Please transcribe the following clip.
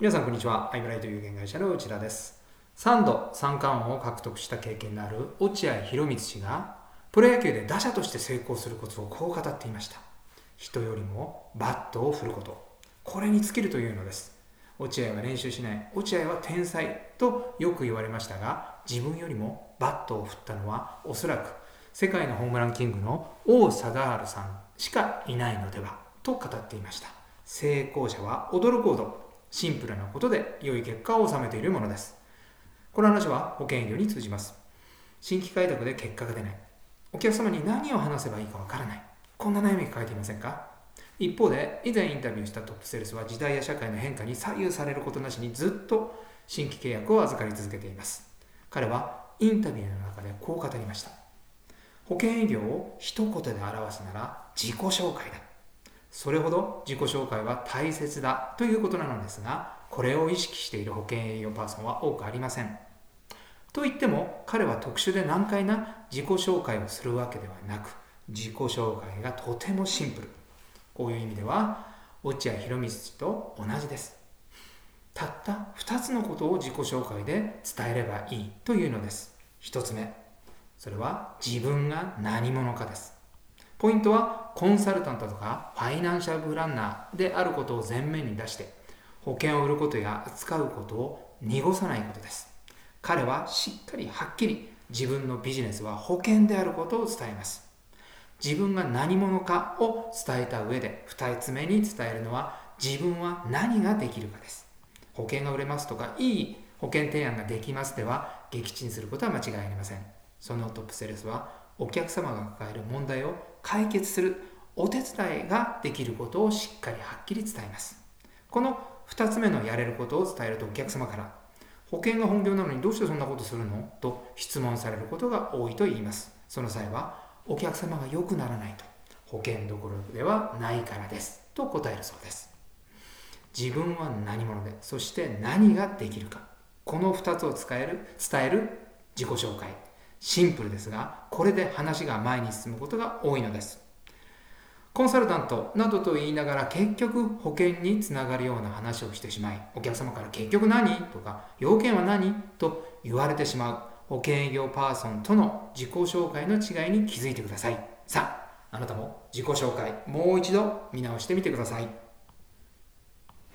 皆さんこんにちは。アイブライト有限会社の内田です。3度三冠王を獲得した経験のある落合博満氏が、プロ野球で打者として成功するコツをこう語っていました。人よりもバットを振ること。これに尽きるというのです。落合は練習しない。落合は天才とよく言われましたが、自分よりもバットを振ったのはおそらく世界のホームランキングの王貞治さんしかいないのではと語っていました。成功者は驚くほどシンプルなことで良い結果を収めているものです。この話は保険営業に通じます。新規開拓で結果が出ない。お客様に何を話せばいいかわからない。こんな悩み抱えていませんか？一方で、以前インタビューしたトップセールスは時代や社会の変化に左右されることなしにずっと新規契約を預かり続けています。彼はインタビューの中でこう語りました。保険営業を一言で表すなら自己紹介だ。それほど自己紹介は大切だということなのですが、これを意識している保険営業パーソンは多くありません。と言っても、彼は特殊で難解な自己紹介をするわけではなく、自己紹介がとてもシンプル。こういう意味では、落合博満と同じです。たった2つのことを自己紹介で伝えればいいというのです。1つ目、それは自分が何者かです。ポイントはコンサルタントとかファイナンシャルプランナーであることを前面に出して保険を売ることや扱うことを濁さないことです。彼はしっかりはっきり自分のビジネスは保険であることを伝えます。自分が何者かを伝えた上で2つ目に伝えるのは自分は何ができるかです。保険が売れますとかいい保険提案ができますでは撃沈することは間違いありません。そのトップセールスはお客様が抱える問題を解決するお手伝いができることをしっかりはっきり伝えます。この2つ目のやれることを伝えるとお客様から保険が本業なのにどうしてそんなことするの？と質問されることが多いと言います。その際はお客様が良くならないと保険どころではないからですと答えるそうです。自分は何者で、そして何ができるか。この2つを伝える伝える自己紹介。シンプルですが、これで話が前に進むことが多いのです。コンサルタントなどと言いながら結局保険につながるような話をしてしまい、お客様から結局何？とか要件は何？と言われてしまう保険営業パーソンとの自己紹介の違いに気づいてください。さあ、あなたも自己紹介もう一度見直してみてください。